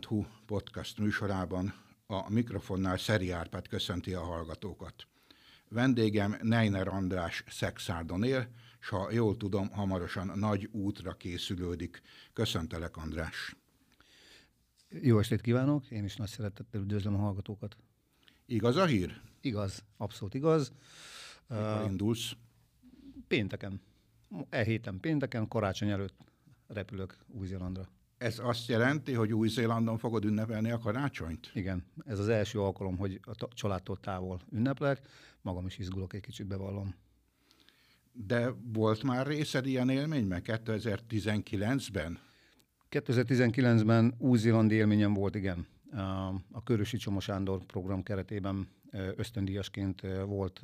teol.hu podcast műsorában a mikrofonnál Szeri Árpád köszönti a hallgatókat. Vendégem Neiner András Szexárdon él, és ha jól tudom, hamarosan nagy útra készülődik. Köszöntelek, András! Jó estét kívánok, én is nagy szeretettel üdvözlöm a hallgatókat. Igaz a hír? Igaz, abszolút igaz. Mikor uh, indulsz? Pénteken. E héten pénteken, karácsony előtt repülök Új-Zélandra. Ez azt jelenti, hogy Új-Zélandon fogod ünnepelni a karácsonyt? Igen, ez az első alkalom, hogy a családtól távol ünneplek. Magam is izgulok egy kicsit, bevallom. De volt már részed ilyen élményben 2019-ben? 2019-ben új-zélandi élményem volt, igen. A Körösi Csomó Sándor program keretében ösztöndíjasként volt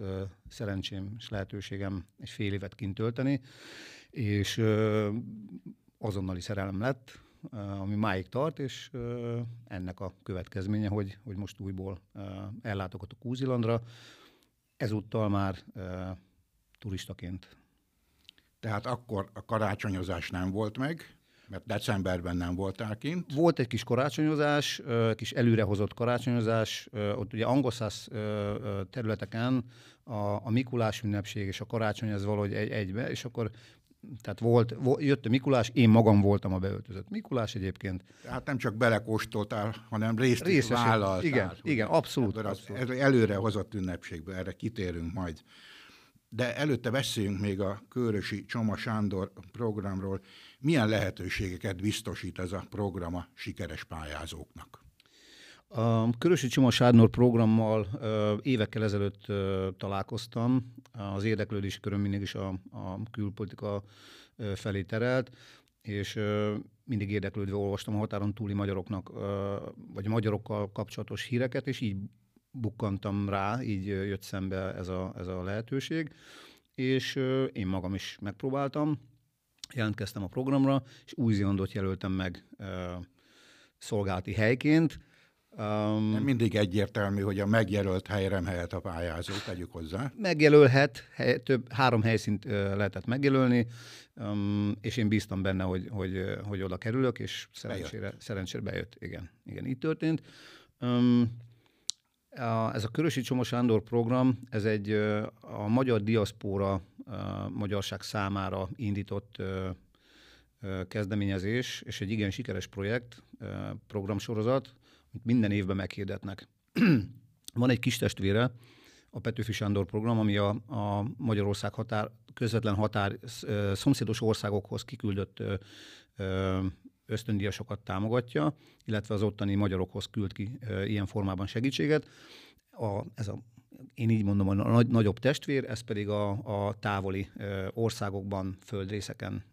szerencsém és lehetőségem egy fél évet kint tölteni, és azonnali szerelem lett, ami máig tart, és ennek a következménye, hogy, hogy most újból ellátogatok Úzilandra, ezúttal már turistaként. Tehát akkor a karácsonyozás nem volt meg, mert decemberben nem voltál kint. Volt egy kis karácsonyozás, kis előrehozott karácsonyozás, ott ugye angolszász területeken a, a Mikulás ünnepség és a karácsony ez valahogy egy, egybe, és akkor tehát volt, jött a Mikulás, én magam voltam a beöltözött Mikulás egyébként. Tehát nem csak belekóstoltál, hanem részt is vállaltál. Igen, igen, abszolút. abszolút. Ez előre hozott ünnepségből, erre kitérünk majd. De előtte beszéljünk még a Körösi Csoma Sándor programról. Milyen lehetőségeket biztosít ez a program a sikeres pályázóknak? A Körösi Csoma Sándor programmal évekkel ezelőtt találkoztam. Az érdeklődési köröm mindig is a, a külpolitika felé terelt, és mindig érdeklődve olvastam a határon túli magyaroknak, vagy magyarokkal kapcsolatos híreket, és így bukkantam rá, így jött szembe ez a, ez a lehetőség, és én magam is megpróbáltam, jelentkeztem a programra, és Új-Zélandot jelöltem meg szolgálati helyként, Um, Nem mindig egyértelmű, hogy a megjelölt helyre helyett a pályázó, tegyük hozzá. Megjelölhet, hely, több, három helyszínt uh, lehetett megjelölni, um, és én bíztam benne, hogy, hogy, hogy oda kerülök, és szerencsére bejött. szerencsére bejött. Igen, igen így történt. Um, a, ez a Körösi Csomó Sándor program, ez egy a magyar diaszpóra uh, magyarság számára indított uh, kezdeményezés, és egy igen sikeres projekt, programsorozat, amit minden évben meghirdetnek. Van egy kis testvére, a Petőfi Sándor program, ami a, a Magyarország határ, közvetlen határ szomszédos országokhoz kiküldött ösztöndíjasokat támogatja, illetve az ottani magyarokhoz küld ki ilyen formában segítséget. A, ez a, én így mondom, a nagy, nagyobb testvér, ez pedig a, a távoli országokban, földrészeken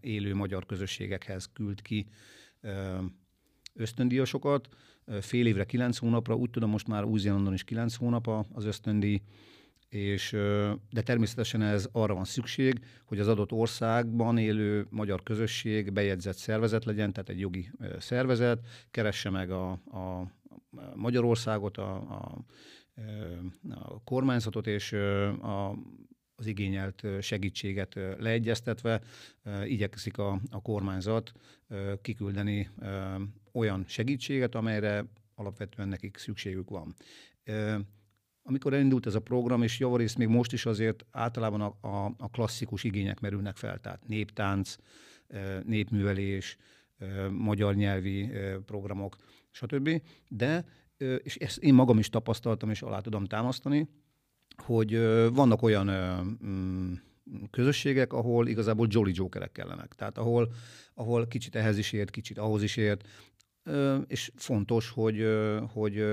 élő magyar közösségekhez küld ki ösztöndíjasokat fél évre, kilenc hónapra, úgy tudom most már Új-Zélandon is kilenc hónap az ösztöndíj, és, de természetesen ez arra van szükség, hogy az adott országban élő magyar közösség bejegyzett szervezet legyen, tehát egy jogi szervezet, keresse meg a, a Magyarországot, a, a, a kormányzatot, és a, az igényelt segítséget leegyeztetve igyekszik a, a kormányzat kiküldeni olyan segítséget, amelyre alapvetően nekik szükségük van. Amikor elindult ez a program, és javarészt még most is azért általában a, a, a klasszikus igények merülnek fel, tehát néptánc, népművelés, magyar nyelvi programok, stb. De, és ezt én magam is tapasztaltam, és alá tudom támasztani, hogy vannak olyan mm, közösségek, ahol igazából jolly jokerek kellenek. Tehát ahol, ahol kicsit ehhez is ért, kicsit ahhoz is ért, és fontos, hogy, hogy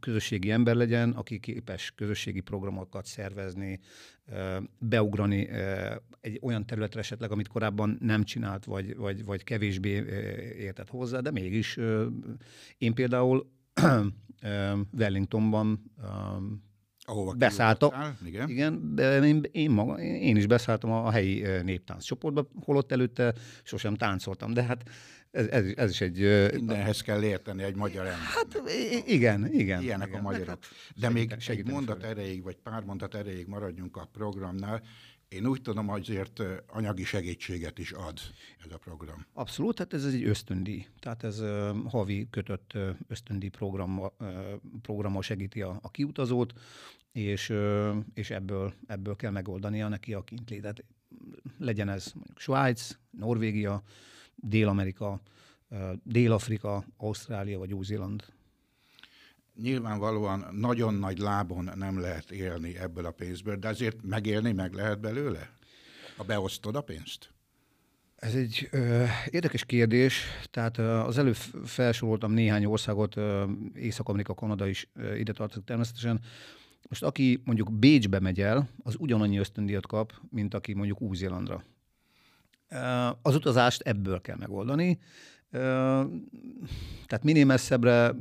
közösségi ember legyen, aki képes közösségi programokat szervezni, beugrani egy olyan területre esetleg, amit korábban nem csinált, vagy, vagy, vagy kevésbé értett hozzá, de mégis én például Wellingtonban Ahova beszálltam. Igen. igen, de én, én, maga, én is beszálltam a helyi néptánc csoportba, holott előtte sosem táncoltam, de hát ez, ez, ez is egy... Mindenhez kell érteni egy magyar ember. Hát igen, igen. Ilyenek igen. a magyarok. De még egy mondat erejéig, vagy pár mondat erejéig maradjunk a programnál. Én úgy tudom, hogy azért anyagi segítséget is ad ez a program. Abszolút, tehát ez egy ösztöndíj. Tehát ez uh, havi kötött uh, ösztöndíj program, uh, programmal segíti a, a kiutazót, és, uh, és ebből, ebből kell megoldania neki a kintlétet. Legyen ez mondjuk Svájc, Norvégia, Dél-Amerika, Dél-Afrika, Ausztrália vagy Új-Zéland nyilvánvalóan nagyon nagy lábon nem lehet élni ebből a pénzből, de azért megélni meg lehet belőle? Ha beosztod a pénzt? Ez egy ö, érdekes kérdés. Tehát ö, az előbb felsoroltam néhány országot, Észak-Amerika, Kanada is ö, ide tartozik természetesen. Most aki mondjuk Bécsbe megy el, az ugyanannyi ösztöndíjat kap, mint aki mondjuk Új-Zélandra. Az utazást ebből kell megoldani. Tehát minél messzebbre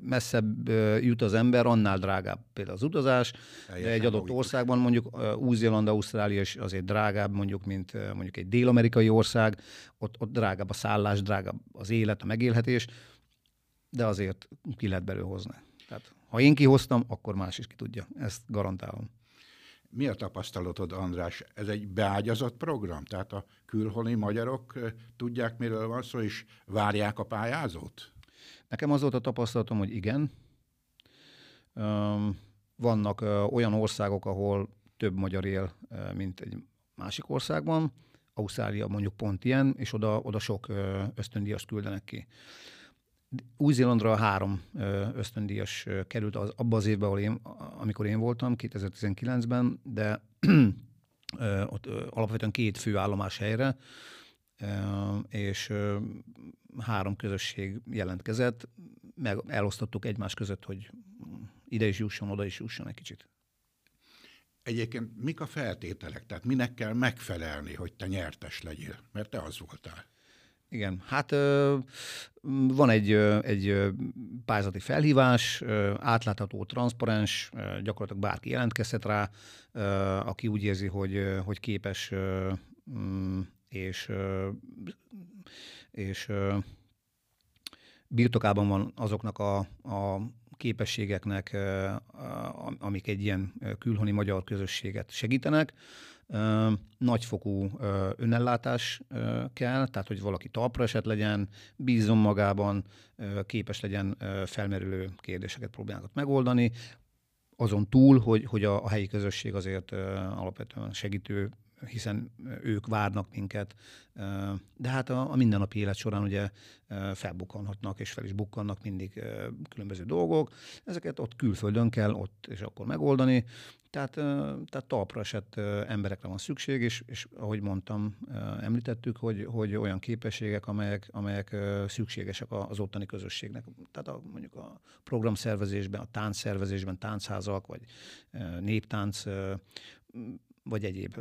messzebb jut az ember, annál drágább például az utazás, de egy adott országban mondjuk Új-Zéland, Ausztrália is azért drágább mondjuk, mint mondjuk egy dél-amerikai ország, ott, ott drágább a szállás, drágább az élet, a megélhetés, de azért ki lehet belőle hozni. Tehát ha én kihoztam, akkor más is ki tudja. Ezt garantálom. Mi a tapasztalatod, András? Ez egy beágyazott program? Tehát a külhoni magyarok tudják, miről van szó, és várják a pályázót? Nekem az volt a tapasztalatom, hogy igen. Vannak olyan országok, ahol több magyar él, mint egy másik országban. Ausztrália mondjuk pont ilyen, és oda, oda sok ösztöndíjas küldenek ki. Új-Zélandra három ösztöndíjas került az, abba az évben, ahol én, amikor én voltam, 2019-ben, de ott alapvetően két fő állomás helyre, és három közösség jelentkezett, meg elosztottuk egymás között, hogy ide is jusson, oda is jusson egy kicsit. Egyébként mik a feltételek? Tehát minek kell megfelelni, hogy te nyertes legyél? Mert te az voltál. Igen, hát van egy, egy pályázati felhívás, átlátható, transzparens, gyakorlatilag bárki jelentkezhet rá, aki úgy érzi, hogy, hogy képes és, és birtokában van azoknak a, a képességeknek, amik egy ilyen külhoni magyar közösséget segítenek. Nagyfokú önellátás kell, tehát hogy valaki talpra eset legyen, bízom magában, képes legyen felmerülő kérdéseket, problémákat megoldani, azon túl, hogy, hogy a, a helyi közösség azért alapvetően segítő hiszen ők várnak minket, de hát a, a mindennapi élet során ugye felbukkanhatnak, és fel is bukkannak mindig különböző dolgok. Ezeket ott külföldön kell ott és akkor megoldani. Tehát, tehát talpra esett emberekre van szükség, és, és ahogy mondtam, említettük, hogy, hogy olyan képességek, amelyek, amelyek szükségesek az ottani közösségnek. Tehát a, mondjuk a programszervezésben, a táncszervezésben, táncházak, vagy néptánc vagy egyéb.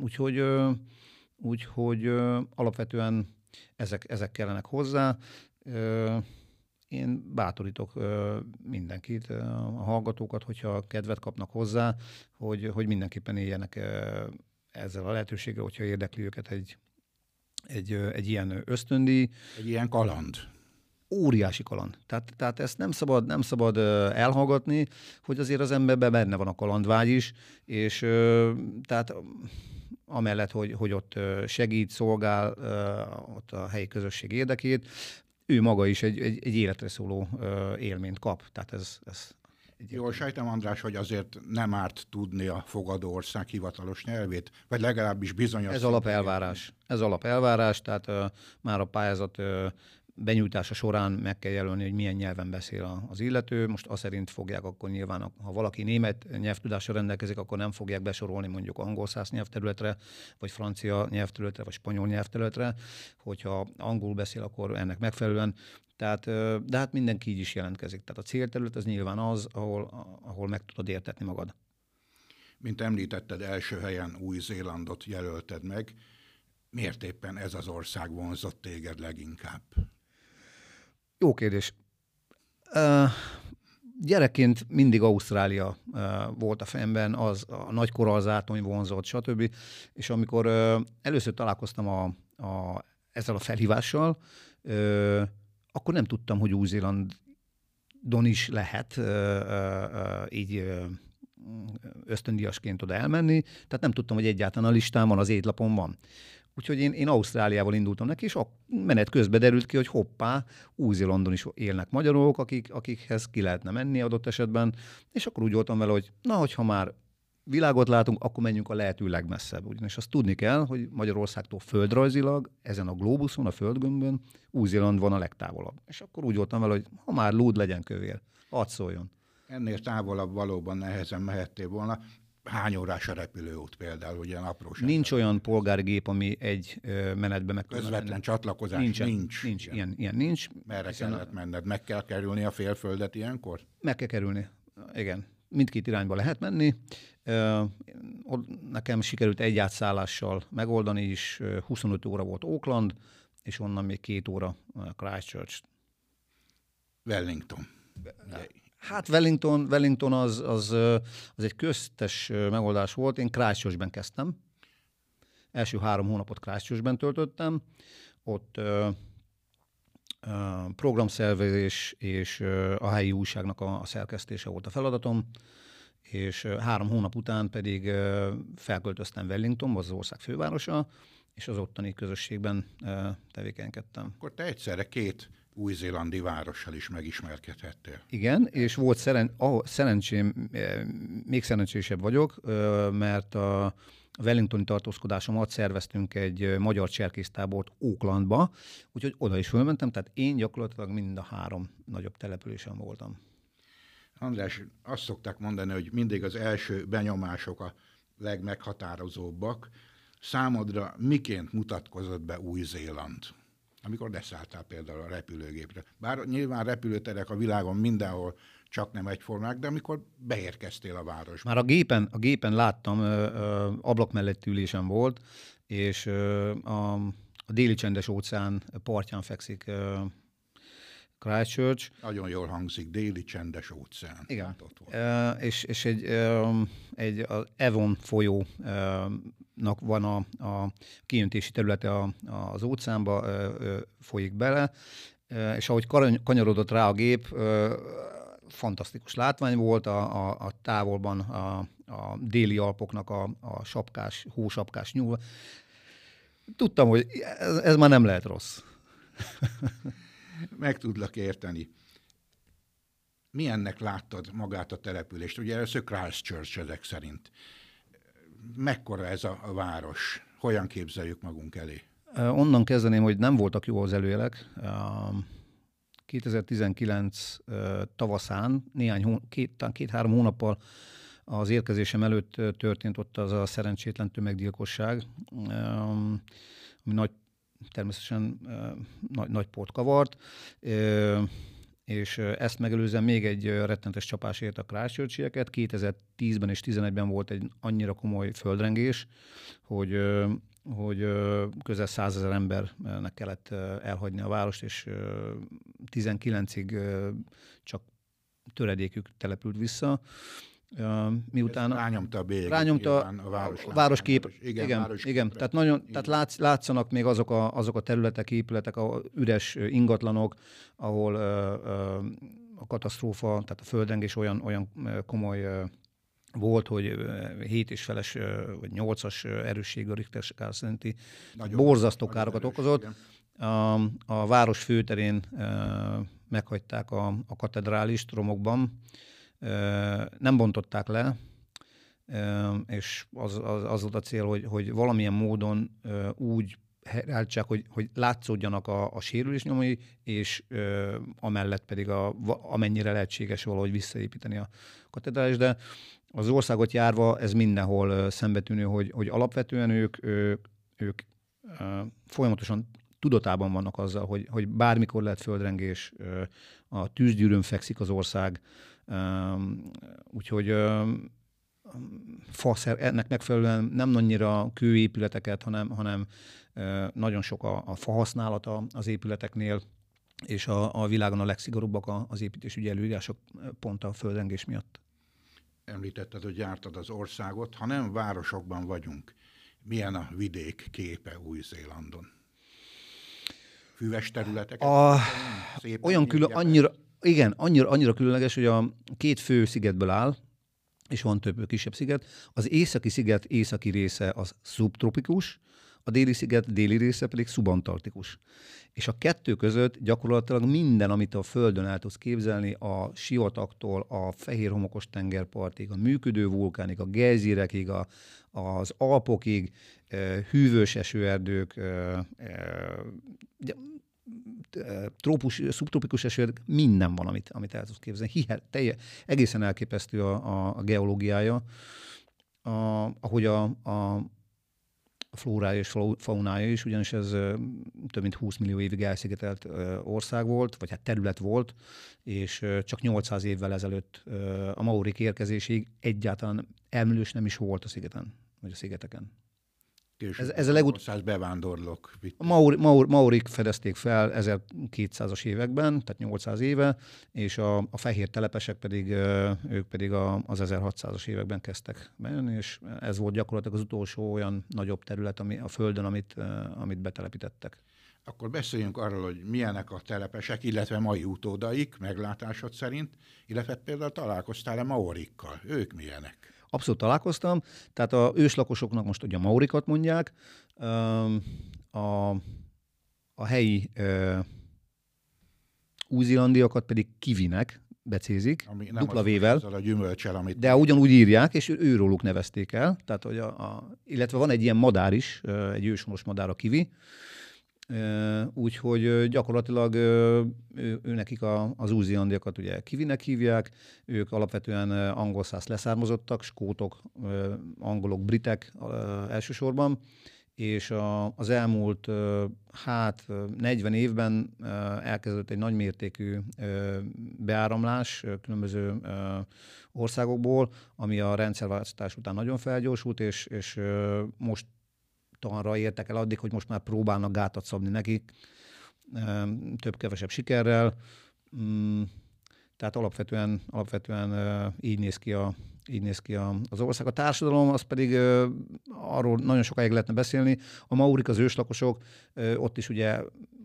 Úgyhogy, úgyhogy alapvetően ezek, ezek kellenek hozzá. Én bátorítok mindenkit, a hallgatókat, hogyha kedvet kapnak hozzá, hogy, hogy mindenképpen éljenek ezzel a lehetőséggel, hogyha érdekli őket egy, egy, egy ilyen ösztöndíj. Egy ilyen kaland óriási kaland. Tehát, tehát ezt nem szabad, nem szabad elhallgatni, hogy azért az emberben benne van a kalandvágy is, és tehát amellett, hogy, hogy ott segít, szolgál ott a helyi közösség érdekét, ő maga is egy, egy, egy életre szóló élményt kap. Tehát ez, ez Jól sejtem, András, hogy azért nem árt tudni a fogadó ország hivatalos nyelvét, vagy legalábbis bizonyos... Ez alapelvárás. Ez alapelvárás, tehát uh, már a pályázat uh, benyújtása során meg kell jelölni, hogy milyen nyelven beszél az illető. Most azt szerint fogják akkor nyilván, ha valaki német nyelvtudással rendelkezik, akkor nem fogják besorolni mondjuk angol száz nyelvterületre, vagy francia nyelvterületre, vagy spanyol nyelvterületre. Hogyha angol beszél, akkor ennek megfelelően tehát, de hát mindenki így is jelentkezik. Tehát a célterület az nyilván az, ahol, ahol meg tudod értetni magad. Mint említetted, első helyen Új-Zélandot jelölted meg. Miért éppen ez az ország vonzott téged leginkább? Jó kérdés. Uh, gyerekként mindig Ausztrália uh, volt a fejemben, az a nagy zátony vonzott, stb. És amikor uh, először találkoztam a, a ezzel a felhívással, ö, akkor nem tudtam, hogy Új-Zélandon is lehet ö, ö, így ö, ösztöndiasként oda elmenni, tehát nem tudtam, hogy egyáltalán a listámon, az étlapon van. Úgyhogy én, én Ausztráliával indultam neki, és a menet közben derült ki, hogy hoppá, Új-Zélandon is élnek magyarok, akik, akikhez ki lehetne menni adott esetben, és akkor úgy voltam vele, hogy na, hogyha már világot látunk, akkor menjünk a lehető legmesszebb. Ugyanis azt tudni kell, hogy Magyarországtól földrajzilag, ezen a globuszon, a földgömbön, Új-Zéland van a legtávolabb. És akkor úgy voltam vele, hogy ha már lúd legyen kövér, hadd szóljon. Ennél távolabb valóban nehezen mehettél volna. Hány órás a repülőút például, ugye apróság? Nincs olyan polgári gép, ami egy menetbe meg Közvetlen csatlakozás nincs. nincs. Nincs, ilyen, ilyen, ilyen nincs. Merre kellett menned? Meg kell kerülni a félföldet ilyenkor? Meg kell kerülni, igen. Mindkét irányba lehet menni. Nekem sikerült egy átszállással megoldani is, 25 óra volt Oakland, és onnan még két óra Christchurch. Wellington. Hát Wellington, Wellington az, az, az egy köztes megoldás volt. Én Christchurchben kezdtem. Első három hónapot Christchurchben töltöttem. Ott uh, uh, programszervezés és uh, a helyi újságnak a, a szerkesztése volt a feladatom és három hónap után pedig felköltöztem Wellingtonba, az ország fővárosa, és az ottani közösségben tevékenykedtem. Akkor te egyszerre két új-zélandi várossal is megismerkedhettél. Igen, és volt szeren, ah, szerencsém, még szerencsésebb vagyok, mert a Wellingtoni tartózkodásomat szerveztünk egy magyar cserkésztábort Oaklandba, úgyhogy oda is fölmentem, tehát én gyakorlatilag mind a három nagyobb településen voltam. András, azt szokták mondani, hogy mindig az első benyomások a legmeghatározóbbak. Számodra miként mutatkozott be Új-Zéland? Amikor leszálltál például a repülőgépre. Bár nyilván repülőterek a világon mindenhol csak nem egyformák, de amikor beérkeztél a városba. Már a gépen, a gépen láttam, ö, ö, ablak mellett ülésem volt, és ö, a, a déli csendes óceán partján fekszik ö, Christchurch. Nagyon jól hangzik, déli csendes óceán. Igen. Hát ott volt. E, és, és egy, egy az Evon folyónak van a, a kijöntési területe a, az óceánba, folyik bele, és ahogy kanyarodott rá a gép, fantasztikus látvány volt a, a, a távolban a, a déli Alpoknak a, a sapkás, hósapkás nyúl. Tudtam, hogy ez, ez már nem lehet rossz. meg tudlak érteni. Milyennek láttad magát a települést? Ugye először Christchurch ezek szerint. Mekkora ez a, város? Hogyan képzeljük magunk elé? Onnan kezdeném, hogy nem voltak jó az előjelek. 2019 tavaszán, néhány két, két-három hónappal az érkezésem előtt történt ott az a szerencsétlen tömeggyilkosság, ami nagy természetesen nagy, nagy port kavart, és ezt megelőzően még egy rettentes csapás ért a Christchurchieket. 2010-ben és 2011-ben volt egy annyira komoly földrengés, hogy hogy közel százezer embernek kellett elhagyni a várost, és 19-ig csak töredékük települt vissza miután... rányomta a bélyegét, rányomta a, város a városkép. Város, igen, igen, igen. tehát, nagyon, tehát látsz, látszanak még azok a, azok a területek, épületek, a üres ingatlanok, ahol ö, ö, a katasztrófa, tehát a földrengés olyan, olyan komoly ö, volt, hogy 7 és feles vagy 8-as erősségű Richter skál szerinti borzasztó károkat okozott. A, a város főterén meghagyták a, a katedrálist romokban, nem bontották le, és az, az, az volt a cél, hogy, hogy valamilyen módon úgy helyreállítsák, hogy, hogy látszódjanak a, a sérülés nyomai, és ö, amellett pedig a, amennyire lehetséges valahogy visszaépíteni a katedrális, de az országot járva ez mindenhol szembetűnő, hogy, hogy alapvetően ők, ők, ők ö, folyamatosan tudatában vannak azzal, hogy, hogy bármikor lehet földrengés, ö, a tűzgyűrűn fekszik az ország, Úgyhogy faszer, ennek megfelelően nem annyira kőépületeket, hanem, hanem nagyon sok a, a fa használata az épületeknél, és a, a világon a legszigorúbbak az építésügyi előírások pont a földrengés miatt. Említetted, hogy jártad az országot, ha nem városokban vagyunk, milyen a vidék képe Új-Zélandon? füves területeket? A, olyan külön, annyira, igen, annyira, annyira különleges, hogy a két fő szigetből áll, és van több kisebb sziget. Az északi sziget északi része az szubtropikus, a déli sziget déli része pedig szubantarktikus. És a kettő között gyakorlatilag minden, amit a Földön el tudsz képzelni, a siataktól a fehér homokos tengerpartig, a működő vulkánig, a gejzírekig, a, az Alpokig, hűvös esőerdők, trópus, szubtropikus esőerdők, minden van, amit, amit el tudsz képzelni. Hihet, telje, egészen elképesztő a, a, a geológiája, a, ahogy a, a flórája és faunája is, ugyanis ez több mint 20 millió évig elszigetelt ország volt, vagy hát terület volt, és csak 800 évvel ezelőtt a maurik érkezésig egyáltalán elműlős nem is volt a szigeten, vagy a szigeteken. Ez, ez a legut... bevándorlók. A Maur, Maur, Maurik fedezték fel 1200-as években, tehát 800 éve, és a, a fehér telepesek pedig, ők pedig a, az 1600-as években kezdtek bejönni, és ez volt gyakorlatilag az utolsó olyan nagyobb terület ami, a Földön, amit, amit betelepítettek. Akkor beszéljünk arról, hogy milyenek a telepesek, illetve mai utódaik meglátásod szerint, illetve például találkoztál-e maorikkal? Ők milyenek? Abszolút találkoztam, tehát a őslakosoknak most ugye a maurikat mondják, a, a helyi új-zélandiakat pedig kivinek, becézik, Ami nem dupla vével. A gyümölcsel, amit de ugyanúgy írják, és őróluk nevezték el. Tehát, hogy a, a, illetve van egy ilyen madár is, egy őshonos madár, a kivi, Úgyhogy gyakorlatilag ő, nekik a, az úziandiakat ugye kivinek hívják, ők alapvetően angol száz leszármazottak, skótok, angolok, britek elsősorban, és az elmúlt hát 40 évben elkezdődött egy nagymértékű beáramlás különböző országokból, ami a rendszerváltoztatás után nagyon felgyorsult, és, és most tanra értek el addig, hogy most már próbálnak gátat szabni nekik, több-kevesebb sikerrel. Mm, tehát alapvetően, alapvetően így néz ki, a, így néz ki a, az ország. A társadalom az pedig arról nagyon sokáig lehetne beszélni. A maurik, az őslakosok, ott is ugye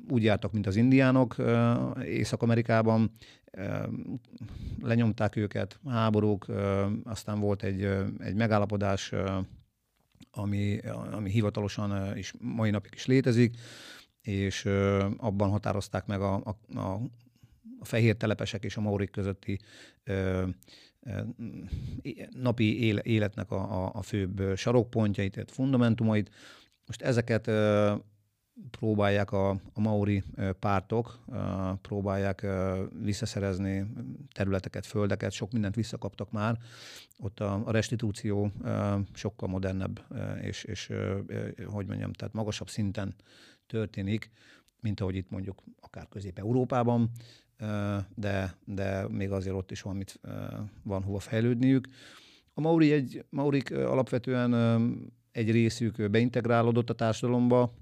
úgy jártak, mint az indiánok Észak-Amerikában, lenyomták őket, háborúk, aztán volt egy, egy megállapodás ami, ami hivatalosan is mai napig is létezik, és abban határozták meg a, a, a, a fehér telepesek és a maurik közötti ö, napi életnek a, a, a főbb sarokpontjait, tehát fundamentumait. Most ezeket próbálják a, a maori pártok, próbálják visszaszerezni területeket, földeket, sok mindent visszakaptak már. Ott a, restitúció sokkal modernebb, és, és hogy mondjam, tehát magasabb szinten történik, mint ahogy itt mondjuk akár Közép-Európában, de, de még azért ott is van, mit, van hova fejlődniük. A Mauri egy, Maurik alapvetően egy részük beintegrálódott a társadalomba,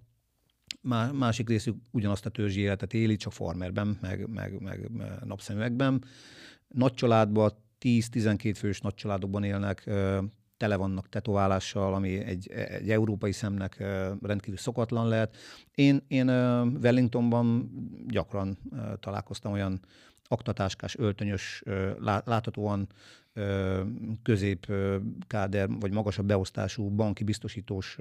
másik részük ugyanazt a törzsi életet éli, csak farmerben, meg, meg, meg napszemüvegben. Nagy családban, 10-12 fős nagy családokban élnek, tele vannak tetoválással, ami egy, egy európai szemnek rendkívül szokatlan lehet. Én, én Wellingtonban gyakran találkoztam olyan aktatáskás, öltönyös, láthatóan közép káder vagy magasabb beosztású banki biztosítós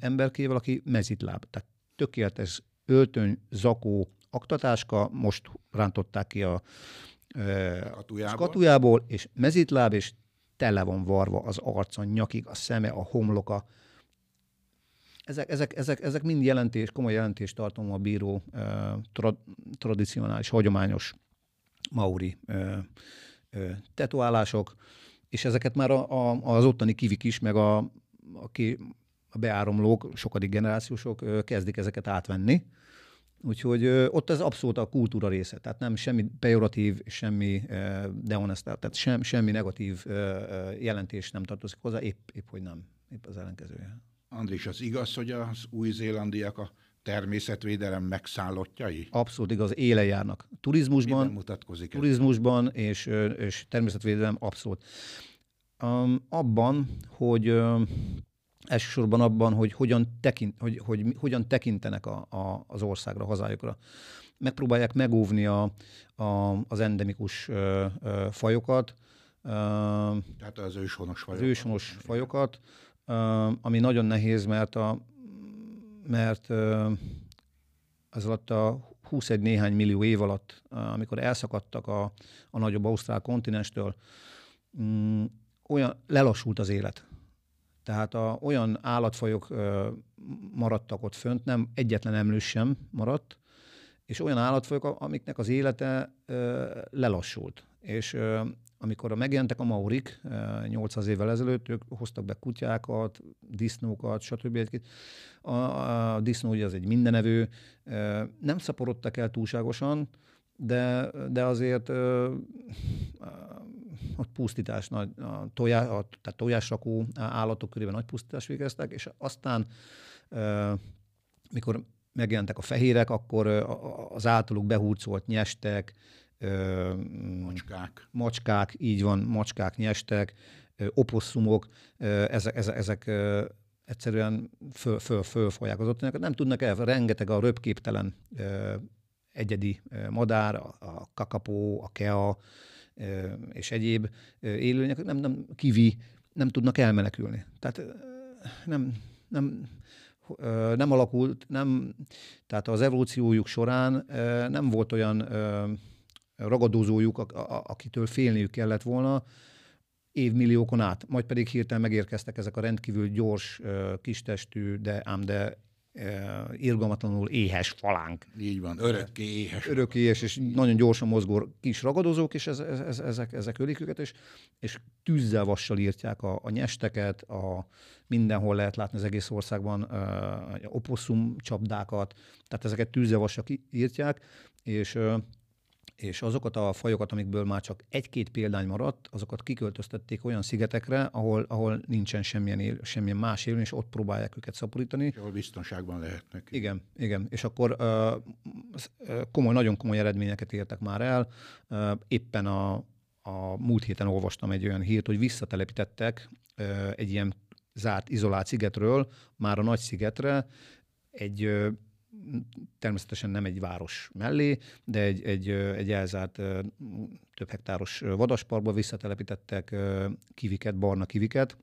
emberkével, aki mezitláb. Tehát tökéletes öltöny, zakó, aktatáska, most rántották ki a skatujából. skatujából, és mezitláb, és tele van varva az arca, nyakig, a szeme, a homloka. Ezek, ezek, ezek, ezek mind jelentés, komoly jelentés tartom a bíró tra, tradicionális, hagyományos mauri tetuálások, és ezeket már a, a, az ottani kivik is, meg a, a, ki, a beáramlók, sokadik generációsok kezdik ezeket átvenni. Úgyhogy ott ez abszolút a kultúra része, tehát nem semmi pejoratív, semmi dehonestál, tehát sem, semmi negatív jelentés nem tartozik hozzá, épp, épp hogy nem, épp az ellenkezője. Andris, az igaz, hogy az új-zélandiak a természetvédelem megszállottjai? Abszolút igaz, éle járnak. Turizmusban, mutatkozik turizmusban és, és természetvédelem abszolút. Um, abban, hogy um, elsősorban abban, hogy hogyan, tekint, hogy, hogy hogyan tekintenek a, a, az országra, hazájukra. Megpróbálják megóvni a, a, az endemikus ö, ö, fajokat, tehát az őshonos fajokat. Az őshonos fajokat, ami nagyon nehéz, mert, a, mert az alatt a 21 néhány millió év alatt, amikor elszakadtak a, a nagyobb ausztrál kontinenstől, mm, olyan lelassult az élet. Tehát a, olyan állatfajok maradtak ott fönt, nem egyetlen emlős sem maradt, és olyan állatfajok, amiknek az élete lelassult. És amikor megjelentek a maurik 800 évvel ezelőtt, ők hoztak be kutyákat, disznókat, stb. A, a disznó ugye az egy mindenevő, nem szaporodtak el túlságosan, de, de azért ott pusztítás, nagy, a tojás, a, tehát tojásrakó állatok körében nagy pusztítást végeztek, és aztán mikor megjelentek a fehérek, akkor az általuk behúrcolt nyestek, macskák. Macskák, így van, macskák, nyestek, oposszumok, ezek, ezek, ezek egyszerűen föl, föl, fölfolyák az ottaniakat. Nem tudnak el, rengeteg a röpképtelen egyedi madár, a kakapó, a kea és egyéb élőlények, nem, nem kivi, nem tudnak elmenekülni. Tehát nem, nem, nem alakult, nem, tehát az evolúciójuk során nem volt olyan ragadozójuk, akitől félniük kellett volna, évmilliókon át. Majd pedig hirtelen megérkeztek ezek a rendkívül gyors, kistestű, de ám de irgalmatlanul éhes falánk. Így van, örökké éhes. Örökké éhes, és nagyon gyorsan mozgó kis ragadozók, és ez, ez, ez, ezek, ezek ölik őket, és, és tűzzel vassal írtják a, a nyesteket, a, mindenhol lehet látni az egész országban a oposszum csapdákat, tehát ezeket tűzzel vassal írtják, és és azokat a fajokat, amikből már csak egy-két példány maradt, azokat kiköltöztették olyan szigetekre, ahol, ahol nincsen semmilyen, él, semmilyen más élő, és ott próbálják őket szaporítani. És ahol biztonságban lehetnek. Igen, igen. És akkor uh, komoly, nagyon komoly eredményeket értek már el. Uh, éppen a, a múlt héten olvastam egy olyan hírt, hogy visszatelepítettek uh, egy ilyen zárt, izolált szigetről, már a nagy szigetre, egy természetesen nem egy város mellé, de egy, egy, egy elzárt több hektáros vadasparkba visszatelepítettek kiviket, barna kiviket,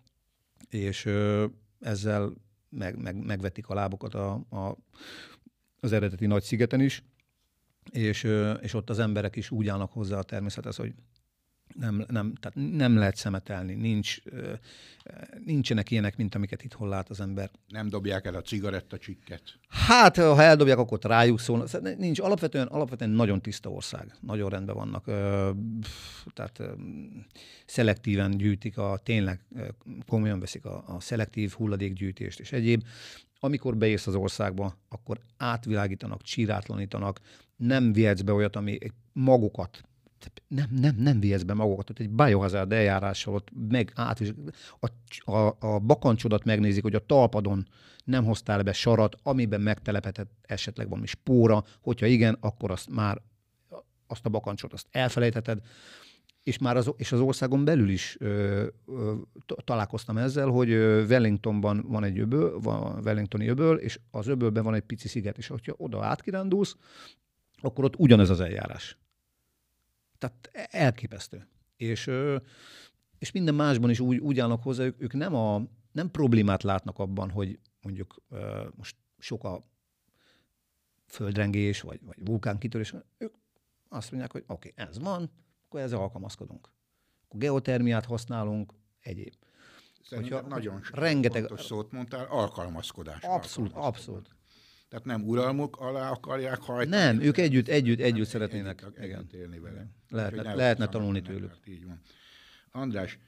és ezzel meg, meg, megvetik a lábukat a, a, az eredeti nagy szigeten is, és, és ott az emberek is úgy állnak hozzá a természethez, hogy nem, nem, tehát nem lehet szemetelni, nincs, nincsenek ilyenek, mint amiket itthon lát az ember. Nem dobják el a cigarettacsikket? Hát, ha eldobják, akkor rájuk szól. Nincs, alapvetően, alapvetően nagyon tiszta ország, nagyon rendben vannak. Tehát szelektíven gyűjtik, a, tényleg komolyan veszik a, a szelektív hulladékgyűjtést és egyéb. Amikor beérsz az országba, akkor átvilágítanak, csírátlanítanak, nem vihetsz be olyat, ami magukat nem, nem, nem vihetsz be magukat, ott egy biohazard eljárással ott meg át, a, a, a bakancsodat megnézik, hogy a talpadon nem hoztál be sarat, amiben megtelepetett esetleg valami spóra, hogyha igen, akkor azt már azt a bakancsot azt elfelejtheted, és már az, és az országon belül is ö, ö, találkoztam ezzel, hogy Wellingtonban van egy öböl, van Wellingtoni öböl, és az öbölben van egy pici sziget, és hogyha oda átkirándulsz, akkor ott ugyanez az eljárás. Tehát elképesztő. És, és minden másban is úgy, úgy állnak hozzá, ők, ők nem, a, nem problémát látnak abban, hogy mondjuk most sok a földrengés, vagy, vagy vulkánkitörés. Ők azt mondják, hogy oké, okay, ez van, akkor ezzel alkalmazkodunk. Akkor geotermiát használunk, egyéb. Szerintem nagyon rengeteg... fontos szót mondtál, alkalmazkodás. Abszolút, alkalmazkodás. abszolút. Tehát nem uralmuk alá akarják hajtani. Nem, ők együtt, együtt, együtt szeretnének. Együtt, együtt élni vele. Lehetne, ne lehetne tanulni tőlük. Így van. András,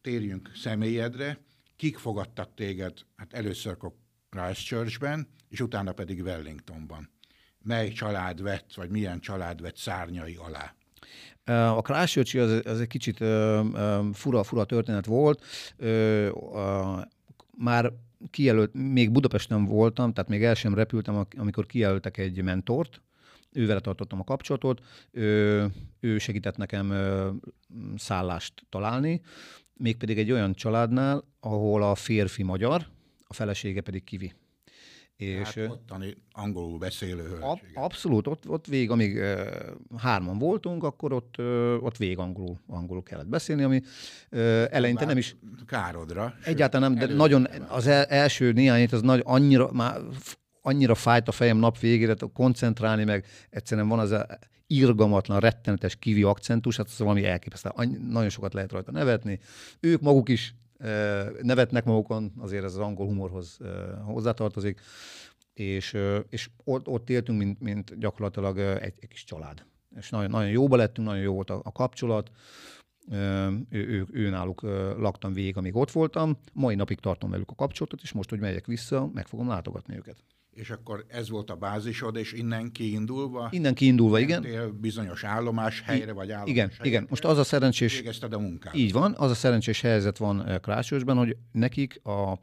térjünk személyedre. Kik fogadtak téged? Hát először Christchurchben, és utána pedig Wellingtonban. Mely család vett, vagy milyen család vett szárnyai alá? A Christchurch az, az egy kicsit fura, fura történet volt. Már kijelölt, még Budapesten voltam, tehát még el sem repültem, amikor kijelöltek egy mentort, ővel tartottam a kapcsolatot, ő, ő segített nekem szállást találni, mégpedig egy olyan családnál, ahol a férfi magyar, a felesége pedig kivi. És, hát ottani angolul beszélő hölgy. Ab, abszolút, ott, ott végig, amíg uh, hárman voltunk, akkor ott, uh, ott végig angolul, angolul kellett beszélni, ami uh, eleinte nem is... Károdra. Egyáltalán nem, de nagyon, az el, első néhány az nagy, annyira, már annyira fájt a fejem nap végére, koncentrálni, meg egyszerűen van az a irgalmatlan, rettenetes kivi akcentus, hát az valami elképesztő. Nagyon sokat lehet rajta nevetni. Ők maguk is nevetnek magukon, azért ez az angol humorhoz hozzátartozik, és, és ott, ott éltünk, mint, mint gyakorlatilag egy, egy kis család. És nagyon, nagyon jóba lettünk, nagyon jó volt a, a kapcsolat, ő, ő, ő náluk laktam végig, amíg ott voltam. Mai napig tartom velük a kapcsolatot, és most, hogy megyek vissza, meg fogom látogatni őket. És akkor ez volt a bázisod, és innen kiindulva? Innen kiindulva, igen. bizonyos állomás helyre, vagy állomás Igen, helyre, igen. Most az a szerencsés... Végezted a munkát. Így van, az a szerencsés helyzet van eh, Krácsosban, hogy nekik a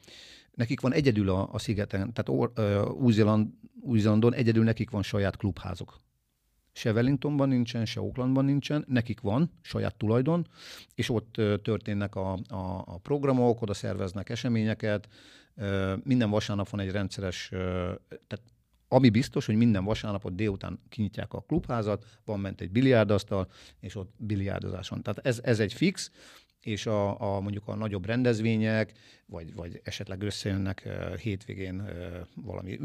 nekik van egyedül a, a szigeten, tehát Új-Zéland, Új-Zélandon egyedül nekik van saját klubházuk. Se Wellingtonban nincsen, se Oaklandban nincsen, nekik van saját tulajdon, és ott történnek a, a, a programok, oda szerveznek eseményeket, minden vasárnap van egy rendszeres, tehát ami biztos, hogy minden vasárnapot délután kinyitják a klubházat, van ment egy biliárdasztal, és ott biliárdozás van. Tehát ez, ez egy fix, és a, a mondjuk a nagyobb rendezvények, vagy, vagy esetleg összejönnek uh, hétvégén uh, valami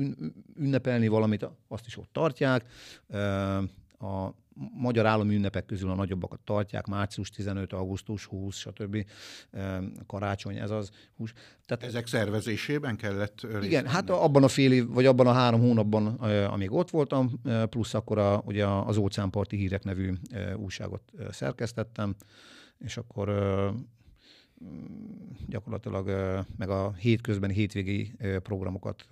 ünnepelni valamit, azt is ott tartják. Uh, a magyar állami ünnepek közül a nagyobbakat tartják, március 15, augusztus 20, stb. Karácsony, ez az. Hús. Tehát, Ezek szervezésében kellett részt Igen, hát abban a fél év, vagy abban a három hónapban, amíg ott voltam, plusz akkor a, ugye az Óceánparti Hírek nevű újságot szerkesztettem, és akkor gyakorlatilag meg a hétközben hétvégi programokat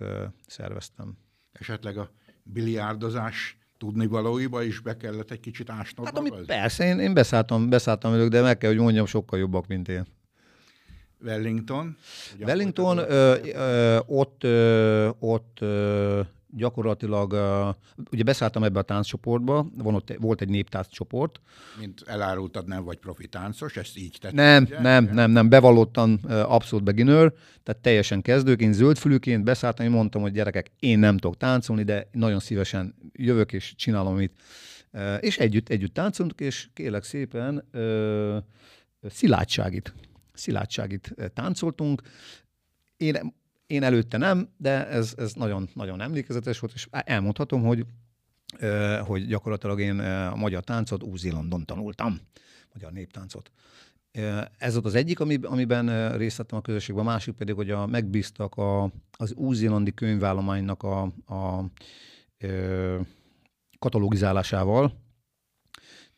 szerveztem. Esetleg a biliárdozás tudnivalóiba is be kellett egy kicsit ásnod hát, ami, Persze, én, én beszálltam, beszálltam velük, de meg kell, hogy mondjam, sokkal jobbak, mint én. Wellington? Wellington, ö, ö, ott, ö, ott ö, gyakorlatilag, uh, ugye beszálltam ebbe a tánccsoportba, van ott, volt egy néptánccsoport. Mint elárultad, nem vagy profi táncos, ezt így tettem. Nem, ugye? nem, nem, nem, bevallottan uh, abszolút beginner, tehát teljesen kezdők, én zöldfülűként beszálltam, én mondtam, hogy gyerekek, én nem tudok táncolni, de nagyon szívesen jövök és csinálom. Uh, és együtt, együtt táncolunk, és kérlek szépen uh, szilárdságit, szilárdságit táncoltunk. Én én előtte nem, de ez, ez nagyon, nagyon emlékezetes volt, és elmondhatom, hogy, hogy gyakorlatilag én a magyar táncot Új-Zélandon tanultam, magyar néptáncot. Ez volt az egyik, amiben részt vettem a közösségben, a másik pedig, hogy a, megbíztak a, az új-zélandi könyvállománynak a, a, a katalogizálásával,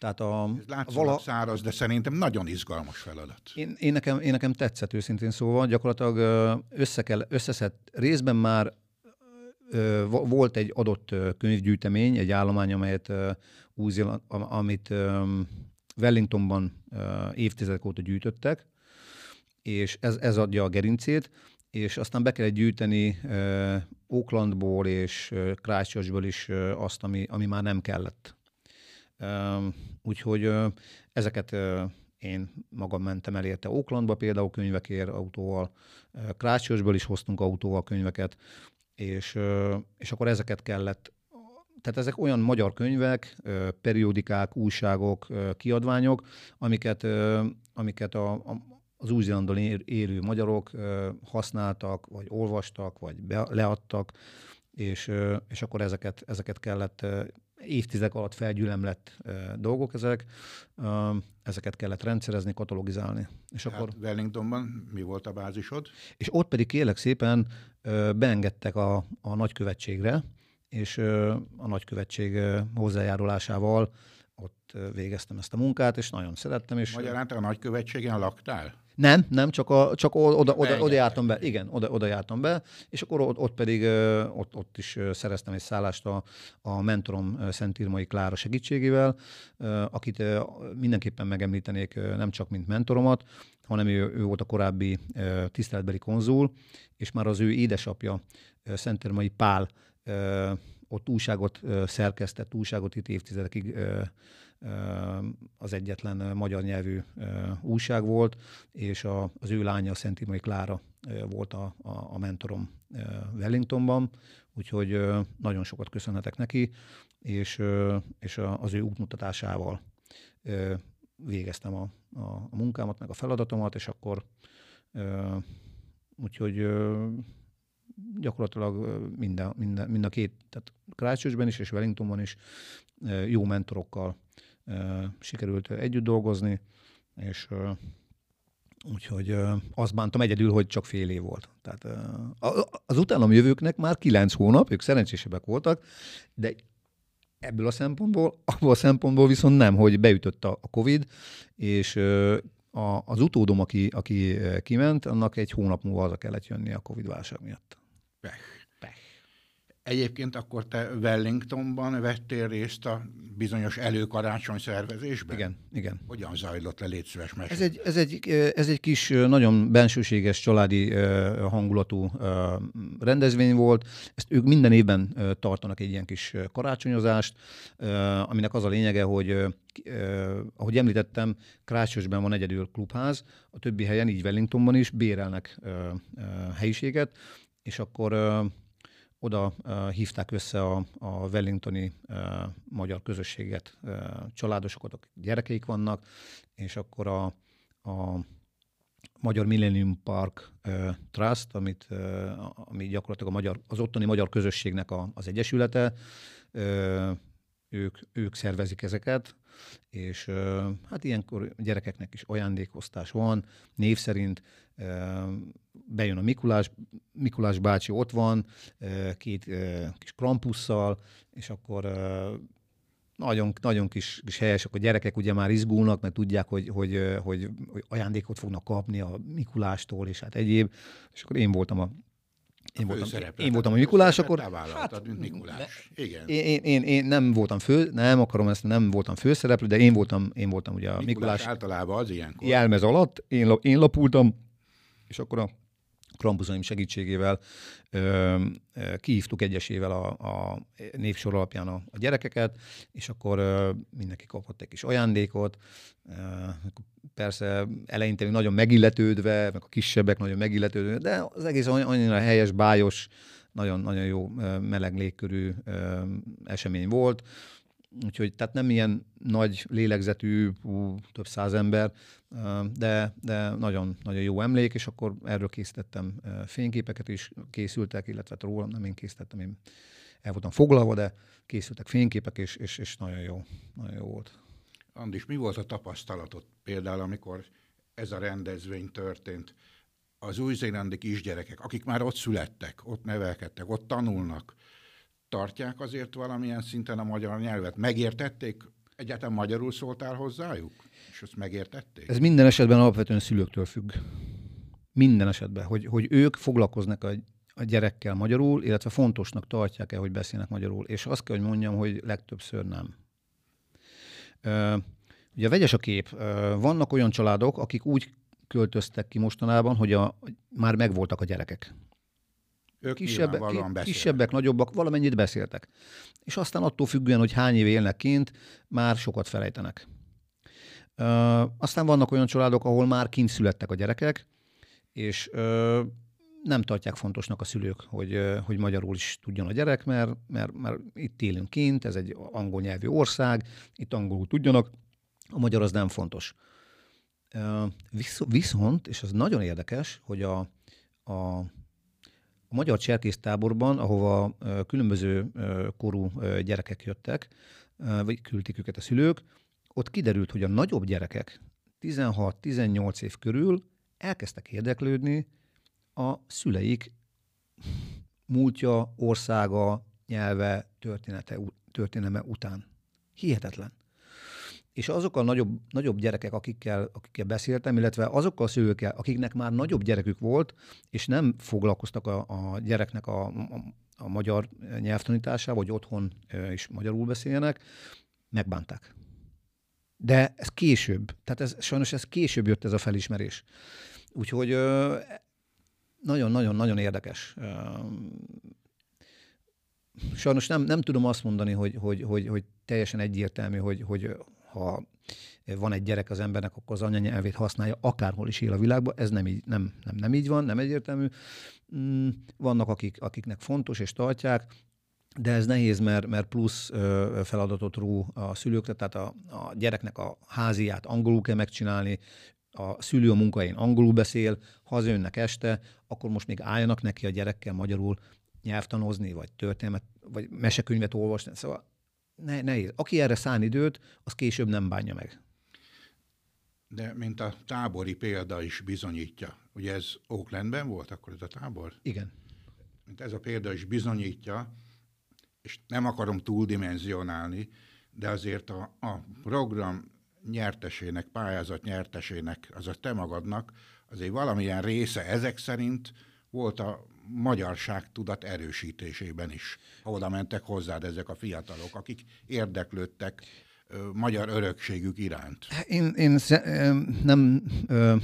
tehát a, vala... száraz, de szerintem nagyon izgalmas feladat. Én, én, nekem, én nekem tetszett őszintén szóval, gyakorlatilag össze kell, összeszed, részben már volt egy adott könyvgyűjtemény, egy állomány, amelyet új amit Wellingtonban évtizedek óta gyűjtöttek, és ez, ez adja a gerincét, és aztán be kellett gyűjteni Oaklandból és Christchurchből is azt, ami, ami már nem kellett. Úgyhogy ezeket én magam mentem el érte Oaklandba például könyvekért autóval, Christchurchből is hoztunk autóval könyveket, és, és akkor ezeket kellett tehát ezek olyan magyar könyvek, periódikák, újságok, kiadványok, amiket, amiket a, a, az új élő magyarok használtak, vagy olvastak, vagy be, leadtak, és, és akkor ezeket, ezeket kellett évtizedek alatt felgyülemlett dolgok ezek, ezeket kellett rendszerezni, katalogizálni. És hát akkor... Wellingtonban mi volt a bázisod? És ott pedig kérlek szépen beengedtek a, a nagykövetségre, és a nagykövetség hozzájárulásával ott végeztem ezt a munkát, és nagyon szerettem. És Magyarán te a nagykövetségen laktál? Nem, nem, csak, a, csak oda, oda, oda jártam be. Igen, oda, oda jártam be, és akkor ott, ott pedig ott, ott is szereztem egy szállást a, a mentorom Szentírmai Klára segítségével, akit mindenképpen megemlítenék nem csak mint mentoromat, hanem ő, ő volt a korábbi tiszteletbeli konzul, és már az ő édesapja Szentírmai Pál ott újságot szerkesztett, újságot itt évtizedekig az egyetlen magyar nyelvű újság volt, és a, az ő lánya, Szentimai Klára volt a, a, a mentorom Wellingtonban, úgyhogy nagyon sokat köszönhetek neki, és, és az ő útmutatásával végeztem a, a, a munkámat, meg a feladatomat, és akkor úgyhogy gyakorlatilag minden, minden, mind a két, tehát Christchurchben is és Wellingtonban is jó mentorokkal sikerült együtt dolgozni, és úgyhogy azt bántam egyedül, hogy csak fél év volt. Tehát az utánam jövőknek már kilenc hónap, ők szerencsésebbek voltak, de ebből a szempontból, abból a szempontból viszont nem, hogy beütött a Covid, és az utódom, aki, aki kiment, annak egy hónap múlva az kellett jönni a Covid válság miatt. Pech. Egyébként akkor te Wellingtonban vettél részt a bizonyos előkarácsony szervezésben? Igen, igen. Hogyan zajlott le, légy szíves Ez egy, ez, egy, ez egy kis, nagyon bensőséges, családi hangulatú rendezvény volt. Ezt ők minden évben tartanak egy ilyen kis karácsonyozást, aminek az a lényege, hogy ahogy említettem, Krácsosban van egyedül klubház, a többi helyen, így Wellingtonban is bérelnek helyiséget, és akkor oda uh, hívták össze a, a Wellingtoni uh, magyar közösséget, uh, családosokat, akik gyerekeik vannak, és akkor a, a Magyar Millennium Park Trust, amit, uh, ami gyakorlatilag a magyar, az ottani magyar közösségnek a, az egyesülete, ők, ők szervezik ezeket, és hát ilyenkor gyerekeknek is ajándékoztás van, név szerint bejön a Mikulás, Mikulás bácsi ott van, két kis krampusszal, és akkor nagyon, nagyon kis, kis helyes, akkor a gyerekek ugye már izgulnak, mert tudják, hogy, hogy, hogy, hogy ajándékot fognak kapni a Mikulástól, és hát egyéb. És akkor én voltam a én voltam, én voltam a Mikulás, akkor... Hát, mint Mikulás. Igen. Én, én, én, én, nem voltam fő, nem akarom ezt, nem voltam főszereplő, de én voltam, én voltam ugye a Mikulás. Mikulás általában az ilyenkor. Jelmez alatt, én, én lapultam, és akkor a Krampuzaim segítségével ö, kihívtuk egyesével a, a névsor alapján a, a gyerekeket, és akkor ö, mindenki kapott egy kis ajándékot. Ö, persze eleinte még nagyon megilletődve, meg a kisebbek nagyon megilletődve, de az egész annyira helyes, bájos, nagyon, nagyon jó meleg légkörű esemény volt. Úgyhogy tehát nem ilyen nagy lélegzetű, hú, több száz ember, de, de nagyon, nagyon jó emlék, és akkor erről készítettem fényképeket is, készültek, illetve hát rólam nem én készítettem, én el voltam foglalva, de készültek fényképek, és, és, és nagyon jó, nagyon jó volt. Andis, mi volt a tapasztalatot például, amikor ez a rendezvény történt? Az új-zélandi kisgyerekek, akik már ott születtek, ott nevelkedtek, ott tanulnak, tartják azért valamilyen szinten a magyar nyelvet? Megértették? Egyáltalán magyarul szóltál hozzájuk? És ezt megértették? Ez minden esetben alapvetően szülőktől függ. Minden esetben, hogy, hogy ők foglalkoznak a, a gyerekkel magyarul, illetve fontosnak tartják-e, hogy beszélnek magyarul. És azt kell, hogy mondjam, hogy legtöbbször nem. Ugye vegyes a kép. Vannak olyan családok, akik úgy költöztek ki mostanában, hogy a, már megvoltak a gyerekek. Ők kisebbek, ki, kisebbek, nagyobbak, valamennyit beszéltek. És aztán attól függően, hogy hány év élnek kint, már sokat felejtenek. Ö, aztán vannak olyan családok, ahol már kint születtek a gyerekek, és ö, nem tartják fontosnak a szülők, hogy, hogy magyarul is tudjon a gyerek, mert, mert, mert itt élünk kint, ez egy angol nyelvű ország, itt angolul tudjanak, a magyar az nem fontos. Viszont, és az nagyon érdekes, hogy a, a magyar cserkésztáborban, ahova különböző korú gyerekek jöttek, vagy küldték őket a szülők, ott kiderült, hogy a nagyobb gyerekek 16-18 év körül elkezdtek érdeklődni a szüleik múltja, országa, nyelve, története, történelme után. Hihetetlen. És azok a nagyobb, nagyobb gyerekek, akikkel, akikkel beszéltem, illetve azokkal a szülőkkel, akiknek már nagyobb gyerekük volt, és nem foglalkoztak a, a gyereknek a, a, a magyar nyelvtanításával, vagy otthon is magyarul beszéljenek, megbánták. De ez később, tehát ez, sajnos ez később jött ez a felismerés. Úgyhogy nagyon-nagyon-nagyon érdekes. sajnos nem, nem tudom azt mondani, hogy, hogy, hogy, hogy teljesen egyértelmű, hogy, hogy ha van egy gyerek az embernek, akkor az anyanyelvét használja, akárhol is él a világban. Ez nem így, nem, nem, nem így van, nem egyértelmű. Mm, vannak, akik, akiknek fontos és tartják, de ez nehéz, mert, mert plusz feladatot ró a szülőkre, tehát a, a gyereknek a háziát angolul kell megcsinálni, a szülő a munkahelyen angolul beszél, ha az önnek este, akkor most még álljanak neki a gyerekkel magyarul nyelvtanozni, vagy történelmet, vagy mesekönyvet olvasni. Szóval ne, nehéz. Aki erre szán időt, az később nem bánja meg. De mint a tábori példa is bizonyítja, ugye ez Oaklandben volt akkor ez a tábor? Igen. Mint ez a példa is bizonyítja, és nem akarom túldimenzionálni, de azért a, a program nyertesének, pályázat nyertesének, azaz te magadnak, azért valamilyen része ezek szerint volt a magyarság tudat erősítésében is. Oda mentek hozzád ezek a fiatalok, akik érdeklődtek magyar örökségük iránt. Én, én nem ö,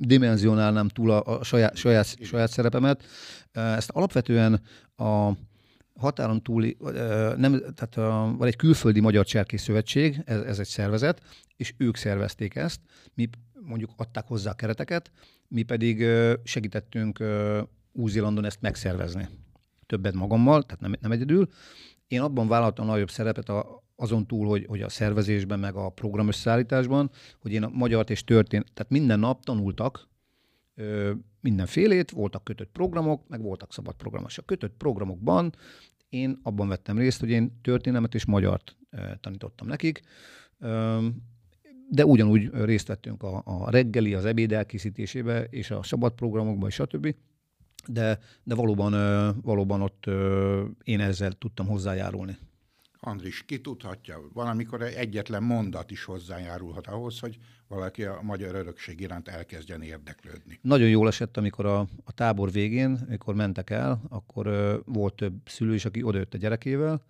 dimenzionálnám túl a, a saját, saját, saját szerepemet. Ezt alapvetően a határon túli, nem, tehát a, van egy külföldi Magyar Cserkész Szövetség, ez, ez egy szervezet, és ők szervezték ezt, mi mondjuk adták hozzá a kereteket, mi pedig segítettünk Új-Zélandon ezt megszervezni. Többet magammal, tehát nem, nem egyedül. Én abban vállaltam nagyobb szerepet a, azon túl, hogy, hogy a szervezésben, meg a program összeállításban, hogy én a magyart és történet, tehát minden nap tanultak ö, mindenfélét, voltak kötött programok, meg voltak szabad programok. A kötött programokban én abban vettem részt, hogy én történelmet és magyart ö, tanítottam nekik, ö, de ugyanúgy részt vettünk a, a reggeli, az ebéd elkészítésébe, és a szabad programokban, és stb de, de valóban, valóban ott én ezzel tudtam hozzájárulni. Andris, ki tudhatja, valamikor egyetlen mondat is hozzájárulhat ahhoz, hogy valaki a magyar örökség iránt elkezdjen érdeklődni. Nagyon jól esett, amikor a, a tábor végén, amikor mentek el, akkor ö, volt több szülő is, aki odajött a gyerekével,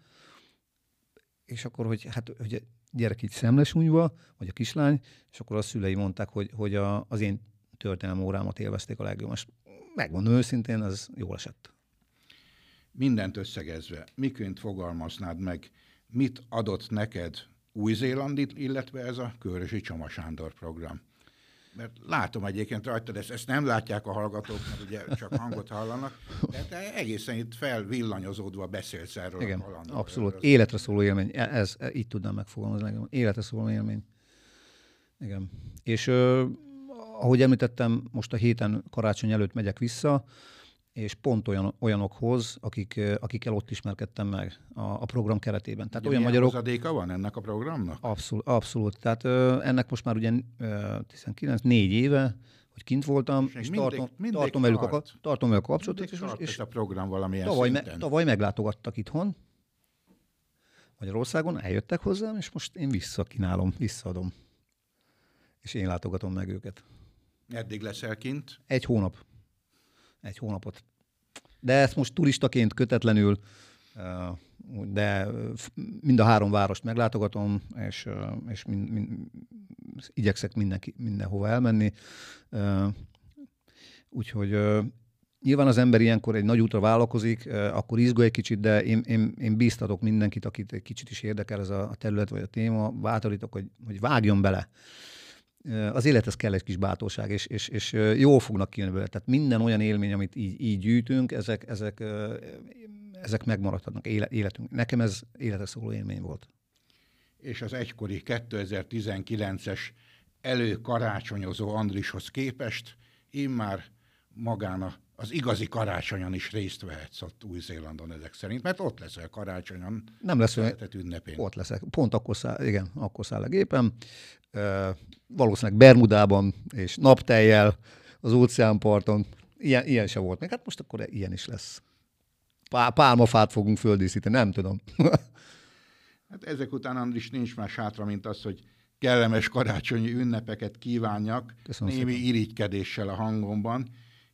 és akkor, hogy hát hogy gyerek így szemlesúnyva, vagy a kislány, és akkor a szülei mondták, hogy, hogy a, az én történelmi órámat élvezték a legjobban. Megmondom őszintén, az jól esett. Mindent összegezve, miként fogalmaznád meg, mit adott neked Új-Zélandit, illetve ez a Körösi Csoma Sándor program? Mert látom egyébként rajtad, ezt, ezt nem látják a hallgatók, mert ugye csak hangot hallanak, de te egészen itt felvillanyozódva beszélsz erről Igen, a kalandról. abszolút. Életre szóló élmény. E- ez, ez, így tudnám megfogalmazni. Életre szóló élmény. Igen. És ö, ahogy említettem, most a héten karácsony előtt megyek vissza, és pont olyan, olyanokhoz, akik, akikkel ott ismerkedtem meg a, a program keretében. Tehát ugye olyan magyarok... hozadéka van ennek a programnak? Abszolút. abszolút. Tehát ö, ennek most már ugye ö, 19, négy éve, hogy kint voltam, és, és mindig, tartom, mindig tartom, velük a, tartom velük a kapcsolatot. És, és a program valamilyen tavaly, me, tavaly meglátogattak itthon, Magyarországon, eljöttek hozzám, és most én visszakínálom, visszaadom. És én látogatom meg őket. Eddig leszel kint? Egy hónap. Egy hónapot. De ezt most turistaként kötetlenül, de mind a három várost meglátogatom, és, és mind, mind, igyekszek mindenki, mindenhova elmenni. Úgyhogy nyilván az ember ilyenkor egy nagy útra vállalkozik, akkor izgul egy kicsit, de én, én, én bíztatok mindenkit, akit egy kicsit is érdekel ez a terület vagy a téma, bátorítok, hogy, hogy vágjon bele az élethez kell egy kis bátorság, és, és, és jól fognak kijönni belőle. Tehát minden olyan élmény, amit így, így gyűjtünk, ezek, ezek, ezek megmaradhatnak életünk. Nekem ez életre szóló élmény volt. És az egykori 2019-es előkarácsonyozó Andrishoz képest immár magán az igazi karácsonyon is részt vehetsz ott Új-Zélandon ezek szerint, mert ott leszel karácsonyon. Nem lesz ünnepén. Ott leszek. Pont akkor száll, igen, akkor száll a gépem valószínűleg Bermudában és napteljel az óceánparton. Ilyen, ilyen se volt még. Hát most akkor ilyen is lesz. Pá, pálmafát fogunk földíszíteni, nem tudom. hát ezek után Andris nincs más hátra, mint az, hogy kellemes karácsonyi ünnepeket kívánjak, Köszönöm némi szépen. irigykedéssel a hangomban,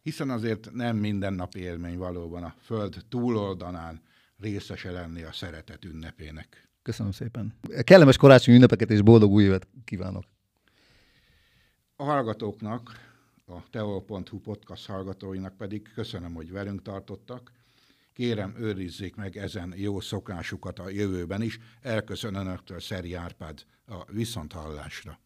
hiszen azért nem minden nap élmény valóban a föld túloldalán részese lenni a szeretet ünnepének. Köszönöm szépen. Kellemes karácsonyi ünnepeket és boldog új évet kívánok. A hallgatóknak, a teol.hu podcast hallgatóinak pedig köszönöm, hogy velünk tartottak, Kérem, őrizzék meg ezen jó szokásukat a jövőben is. Elköszön Önöktől Szeri Árpád a viszonthallásra.